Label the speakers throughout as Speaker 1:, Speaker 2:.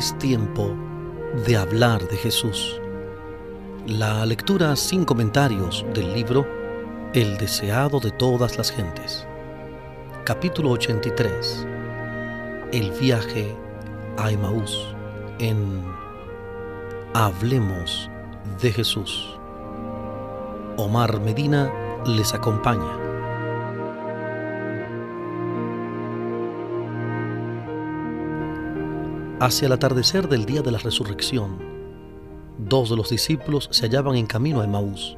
Speaker 1: Es tiempo de hablar de Jesús. La lectura sin comentarios del libro El deseado de todas las gentes. Capítulo 83. El viaje a Emaús en Hablemos de Jesús. Omar Medina les acompaña. Hacia el atardecer del día de la resurrección, dos de los discípulos se hallaban en camino a Emaús,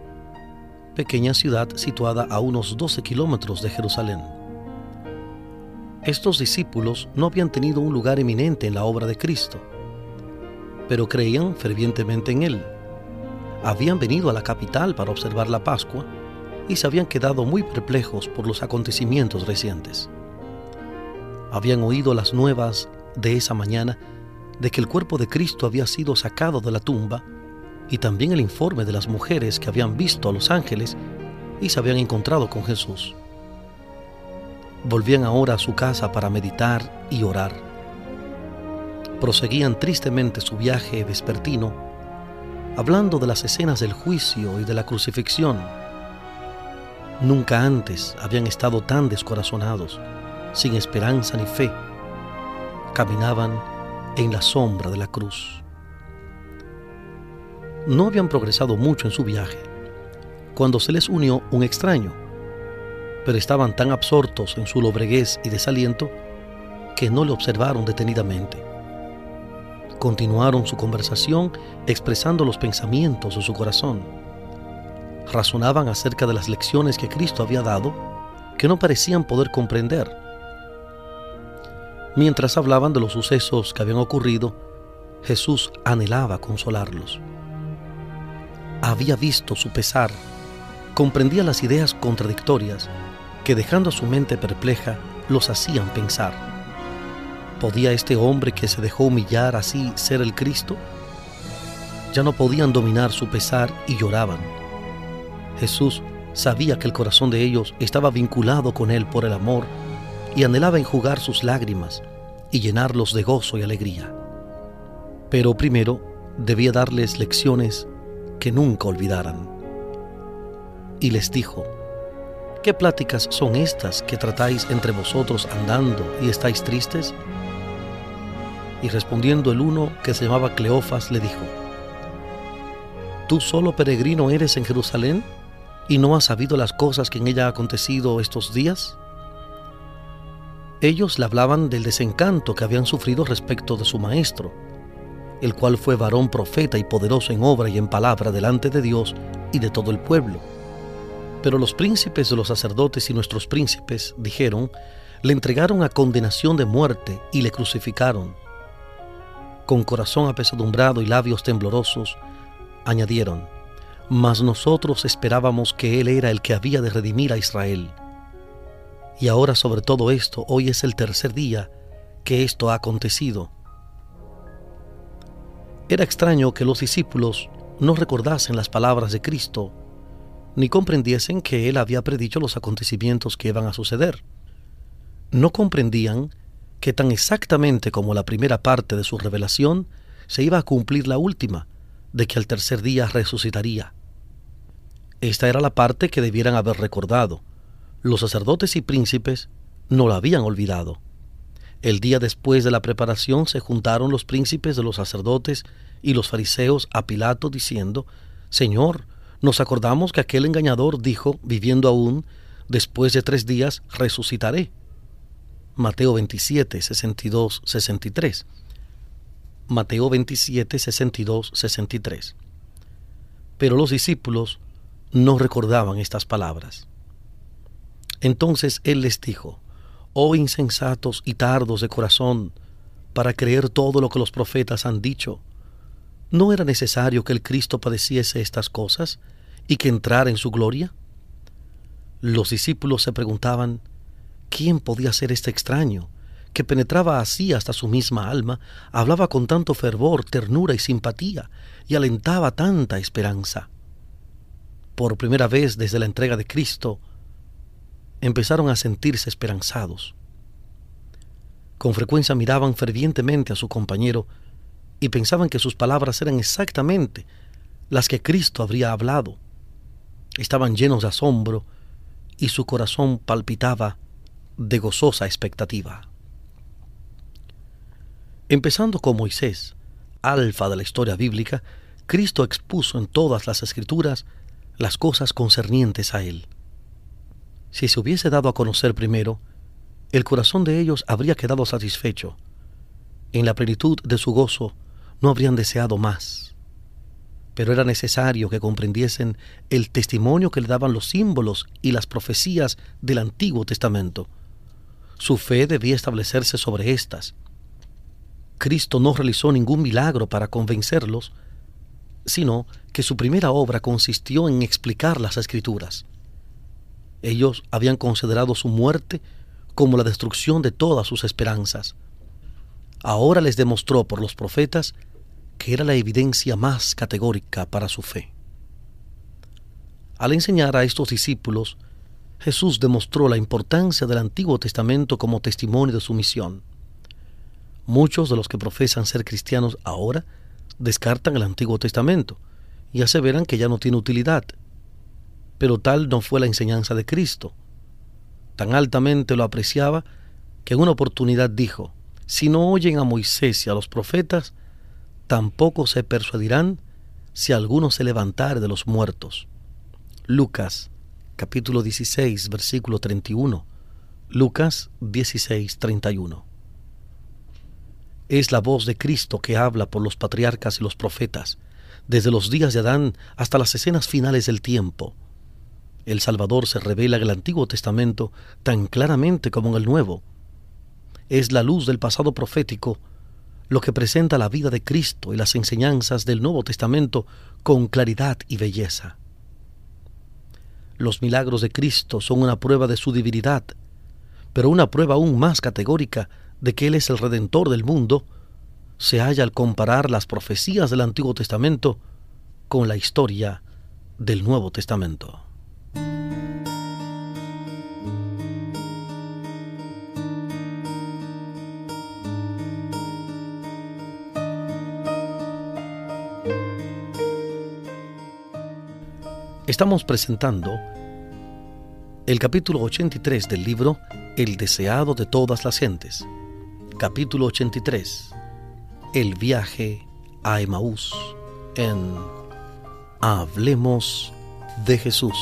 Speaker 1: pequeña ciudad situada a unos 12 kilómetros de Jerusalén. Estos discípulos no habían tenido un lugar eminente en la obra de Cristo, pero creían fervientemente en Él. Habían venido a la capital para observar la Pascua y se habían quedado muy perplejos por los acontecimientos recientes. Habían oído las nuevas de esa mañana de que el cuerpo de Cristo había sido sacado de la tumba y también el informe de las mujeres que habían visto a los ángeles y se habían encontrado con Jesús. Volvían ahora a su casa para meditar y orar. Proseguían tristemente su viaje vespertino, hablando de las escenas del juicio y de la crucifixión. Nunca antes habían estado tan descorazonados, sin esperanza ni fe caminaban en la sombra de la cruz. No habían progresado mucho en su viaje cuando se les unió un extraño, pero estaban tan absortos en su lobreguez y desaliento que no le observaron detenidamente. Continuaron su conversación expresando los pensamientos de su corazón. Razonaban acerca de las lecciones que Cristo había dado que no parecían poder comprender Mientras hablaban de los sucesos que habían ocurrido, Jesús anhelaba consolarlos. Había visto su pesar, comprendía las ideas contradictorias que dejando a su mente perpleja los hacían pensar. ¿Podía este hombre que se dejó humillar así ser el Cristo? Ya no podían dominar su pesar y lloraban. Jesús sabía que el corazón de ellos estaba vinculado con él por el amor y anhelaba enjugar sus lágrimas y llenarlos de gozo y alegría. Pero primero debía darles lecciones que nunca olvidaran. Y les dijo, ¿qué pláticas son estas que tratáis entre vosotros andando y estáis tristes? Y respondiendo el uno que se llamaba Cleofas le dijo, ¿tú solo peregrino eres en Jerusalén y no has sabido las cosas que en ella ha acontecido estos días? Ellos le hablaban del desencanto que habían sufrido respecto de su maestro, el cual fue varón profeta y poderoso en obra y en palabra delante de Dios y de todo el pueblo. Pero los príncipes de los sacerdotes y nuestros príncipes, dijeron, le entregaron a condenación de muerte y le crucificaron. Con corazón apesadumbrado y labios temblorosos, añadieron, mas nosotros esperábamos que Él era el que había de redimir a Israel. Y ahora sobre todo esto, hoy es el tercer día que esto ha acontecido. Era extraño que los discípulos no recordasen las palabras de Cristo, ni comprendiesen que Él había predicho los acontecimientos que iban a suceder. No comprendían que tan exactamente como la primera parte de su revelación, se iba a cumplir la última, de que al tercer día resucitaría. Esta era la parte que debieran haber recordado, los sacerdotes y príncipes no la habían olvidado. El día después de la preparación se juntaron los príncipes de los sacerdotes y los fariseos a Pilato diciendo, Señor, nos acordamos que aquel engañador dijo, viviendo aún, después de tres días resucitaré. Mateo 27, 62, 63. Mateo 27, 62, 63. Pero los discípulos no recordaban estas palabras. Entonces él les dijo, Oh insensatos y tardos de corazón, para creer todo lo que los profetas han dicho. ¿No era necesario que el Cristo padeciese estas cosas y que entrara en su gloria? Los discípulos se preguntaban, ¿quién podía ser este extraño, que penetraba así hasta su misma alma, hablaba con tanto fervor, ternura y simpatía, y alentaba tanta esperanza? Por primera vez desde la entrega de Cristo, empezaron a sentirse esperanzados. Con frecuencia miraban fervientemente a su compañero y pensaban que sus palabras eran exactamente las que Cristo habría hablado. Estaban llenos de asombro y su corazón palpitaba de gozosa expectativa. Empezando con Moisés, alfa de la historia bíblica, Cristo expuso en todas las escrituras las cosas concernientes a Él. Si se hubiese dado a conocer primero, el corazón de ellos habría quedado satisfecho. En la plenitud de su gozo no habrían deseado más. Pero era necesario que comprendiesen el testimonio que le daban los símbolos y las profecías del Antiguo Testamento. Su fe debía establecerse sobre éstas. Cristo no realizó ningún milagro para convencerlos, sino que su primera obra consistió en explicar las escrituras. Ellos habían considerado su muerte como la destrucción de todas sus esperanzas. Ahora les demostró por los profetas que era la evidencia más categórica para su fe. Al enseñar a estos discípulos, Jesús demostró la importancia del Antiguo Testamento como testimonio de su misión. Muchos de los que profesan ser cristianos ahora descartan el Antiguo Testamento y aseveran que ya no tiene utilidad. Pero tal no fue la enseñanza de Cristo. Tan altamente lo apreciaba que en una oportunidad dijo, si no oyen a Moisés y a los profetas, tampoco se persuadirán si alguno se levantare de los muertos. Lucas capítulo 16 versículo 31. Lucas 16 31. Es la voz de Cristo que habla por los patriarcas y los profetas, desde los días de Adán hasta las escenas finales del tiempo. El Salvador se revela en el Antiguo Testamento tan claramente como en el Nuevo. Es la luz del pasado profético lo que presenta la vida de Cristo y las enseñanzas del Nuevo Testamento con claridad y belleza. Los milagros de Cristo son una prueba de su divinidad, pero una prueba aún más categórica de que Él es el Redentor del mundo se halla al comparar las profecías del Antiguo Testamento con la historia del Nuevo Testamento. Estamos presentando el capítulo 83 del libro El deseado de todas las gentes. Capítulo 83. El viaje a Emaús en Hablemos de Jesús.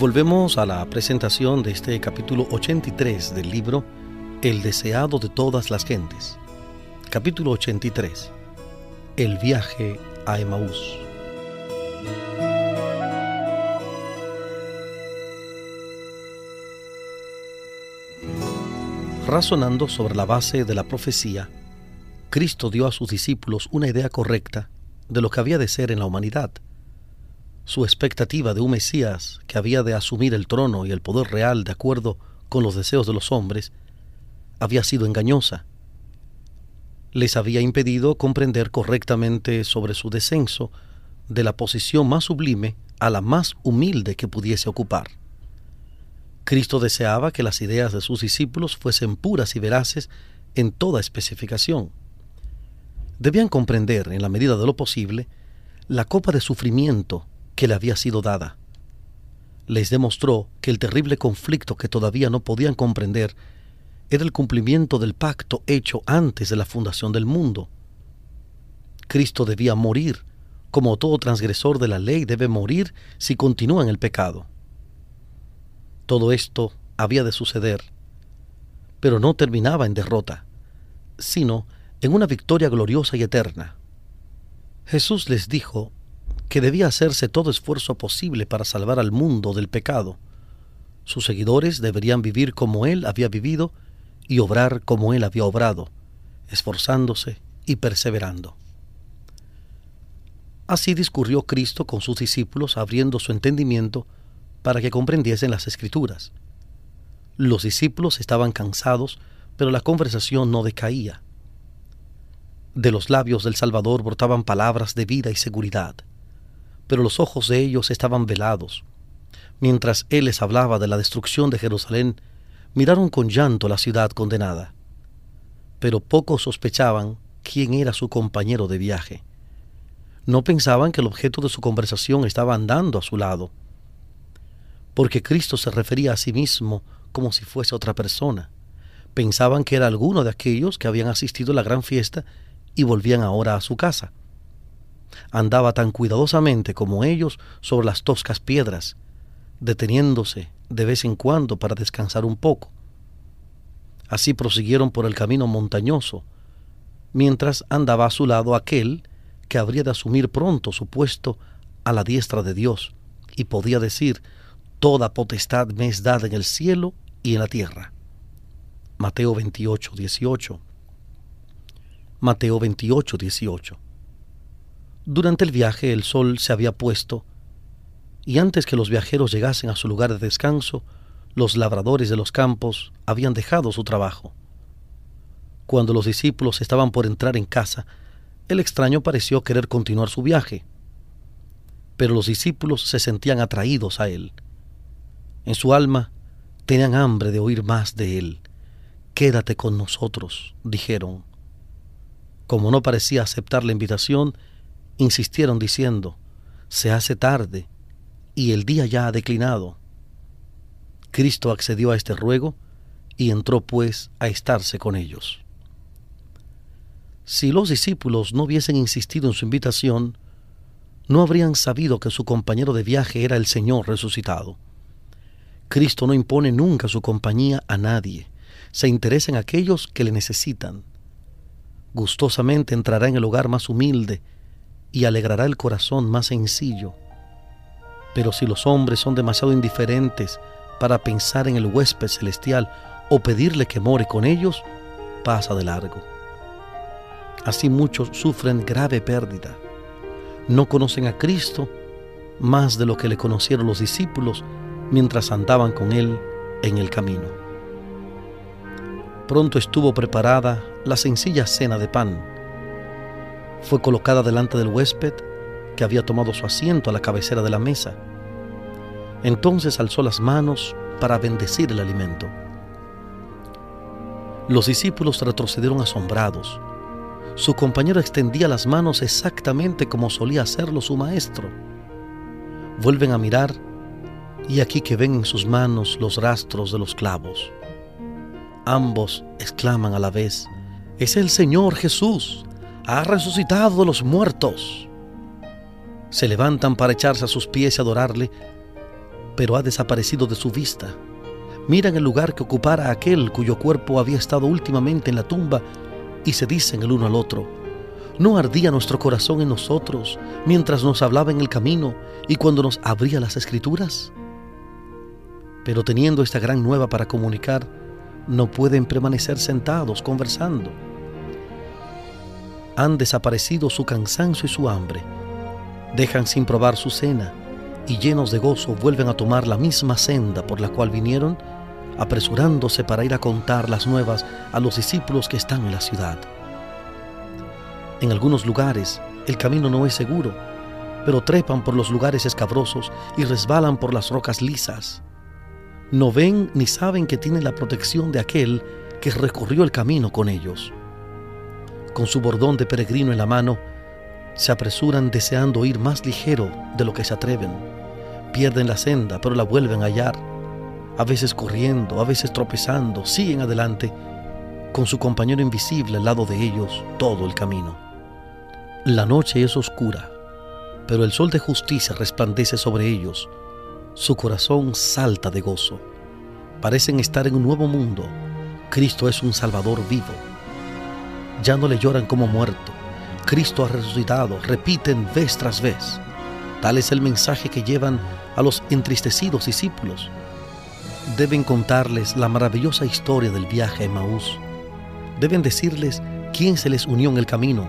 Speaker 1: Volvemos a la presentación de este capítulo 83 del libro El deseado de todas las gentes. Capítulo 83. El viaje a Emaús. Razonando sobre la base de la profecía, Cristo dio a sus discípulos una idea correcta de lo que había de ser en la humanidad. Su expectativa de un Mesías que había de asumir el trono y el poder real de acuerdo con los deseos de los hombres había sido engañosa. Les había impedido comprender correctamente sobre su descenso de la posición más sublime a la más humilde que pudiese ocupar. Cristo deseaba que las ideas de sus discípulos fuesen puras y veraces en toda especificación. Debían comprender, en la medida de lo posible, la copa de sufrimiento que le había sido dada. Les demostró que el terrible conflicto que todavía no podían comprender era el cumplimiento del pacto hecho antes de la fundación del mundo. Cristo debía morir, como todo transgresor de la ley debe morir si continúa en el pecado. Todo esto había de suceder, pero no terminaba en derrota, sino en una victoria gloriosa y eterna. Jesús les dijo que debía hacerse todo esfuerzo posible para salvar al mundo del pecado. Sus seguidores deberían vivir como Él había vivido y obrar como Él había obrado, esforzándose y perseverando. Así discurrió Cristo con sus discípulos, abriendo su entendimiento para que comprendiesen las escrituras. Los discípulos estaban cansados, pero la conversación no decaía. De los labios del Salvador brotaban palabras de vida y seguridad, pero los ojos de ellos estaban velados. Mientras Él les hablaba de la destrucción de Jerusalén, miraron con llanto la ciudad condenada. Pero pocos sospechaban quién era su compañero de viaje. No pensaban que el objeto de su conversación estaba andando a su lado porque Cristo se refería a sí mismo como si fuese otra persona. Pensaban que era alguno de aquellos que habían asistido a la gran fiesta y volvían ahora a su casa. Andaba tan cuidadosamente como ellos sobre las toscas piedras, deteniéndose de vez en cuando para descansar un poco. Así prosiguieron por el camino montañoso, mientras andaba a su lado aquel que habría de asumir pronto su puesto a la diestra de Dios y podía decir Toda potestad me es dada en el cielo y en la tierra. Mateo 28, 18. Mateo 28, 18. Durante el viaje el sol se había puesto y antes que los viajeros llegasen a su lugar de descanso, los labradores de los campos habían dejado su trabajo. Cuando los discípulos estaban por entrar en casa, el extraño pareció querer continuar su viaje, pero los discípulos se sentían atraídos a él. En su alma tenían hambre de oír más de él. Quédate con nosotros, dijeron. Como no parecía aceptar la invitación, insistieron diciendo, se hace tarde y el día ya ha declinado. Cristo accedió a este ruego y entró pues a estarse con ellos. Si los discípulos no hubiesen insistido en su invitación, no habrían sabido que su compañero de viaje era el Señor resucitado. Cristo no impone nunca su compañía a nadie. Se interesa en aquellos que le necesitan. Gustosamente entrará en el hogar más humilde y alegrará el corazón más sencillo. Pero si los hombres son demasiado indiferentes para pensar en el huésped celestial o pedirle que more con ellos, pasa de largo. Así muchos sufren grave pérdida. No conocen a Cristo más de lo que le conocieron los discípulos mientras andaban con él en el camino. Pronto estuvo preparada la sencilla cena de pan. Fue colocada delante del huésped que había tomado su asiento a la cabecera de la mesa. Entonces alzó las manos para bendecir el alimento. Los discípulos retrocedieron asombrados. Su compañero extendía las manos exactamente como solía hacerlo su maestro. Vuelven a mirar y aquí que ven en sus manos los rastros de los clavos. Ambos exclaman a la vez, es el Señor Jesús, ha resucitado de los muertos. Se levantan para echarse a sus pies y adorarle, pero ha desaparecido de su vista. Miran el lugar que ocupara aquel cuyo cuerpo había estado últimamente en la tumba y se dicen el uno al otro, ¿No ardía nuestro corazón en nosotros mientras nos hablaba en el camino y cuando nos abría las escrituras? Pero teniendo esta gran nueva para comunicar, no pueden permanecer sentados conversando. Han desaparecido su cansancio y su hambre. Dejan sin probar su cena y llenos de gozo vuelven a tomar la misma senda por la cual vinieron, apresurándose para ir a contar las nuevas a los discípulos que están en la ciudad. En algunos lugares el camino no es seguro, pero trepan por los lugares escabrosos y resbalan por las rocas lisas. No ven ni saben que tienen la protección de aquel que recorrió el camino con ellos. Con su bordón de peregrino en la mano, se apresuran deseando ir más ligero de lo que se atreven. Pierden la senda, pero la vuelven a hallar. A veces corriendo, a veces tropezando, siguen adelante, con su compañero invisible al lado de ellos todo el camino. La noche es oscura, pero el sol de justicia resplandece sobre ellos. Su corazón salta de gozo. Parecen estar en un nuevo mundo. Cristo es un Salvador vivo. Ya no le lloran como muerto Cristo ha resucitado, repiten vez tras vez. Tal es el mensaje que llevan a los entristecidos discípulos. Deben contarles la maravillosa historia del viaje a Emaús. Deben decirles quién se les unió en el camino.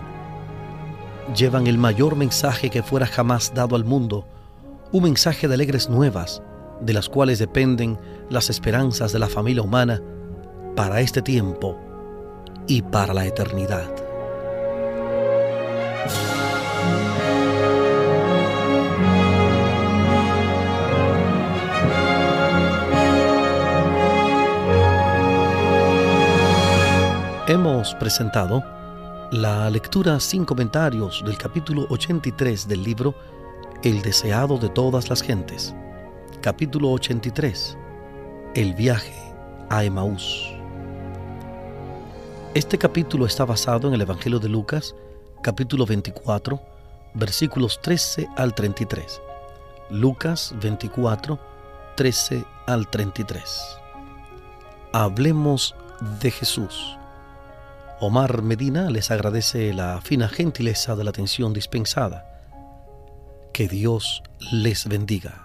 Speaker 1: Llevan el mayor mensaje que fuera jamás dado al mundo, un mensaje de alegres nuevas, de las cuales dependen las esperanzas de la familia humana para este tiempo y para la eternidad. Hemos presentado la lectura sin comentarios del capítulo 83 del libro El deseado de todas las gentes. Capítulo 83. El viaje a Emaús. Este capítulo está basado en el Evangelio de Lucas, capítulo 24, versículos 13 al 33. Lucas 24, 13 al 33. Hablemos de Jesús. Omar Medina les agradece la fina gentileza de la atención dispensada. Que Dios les bendiga.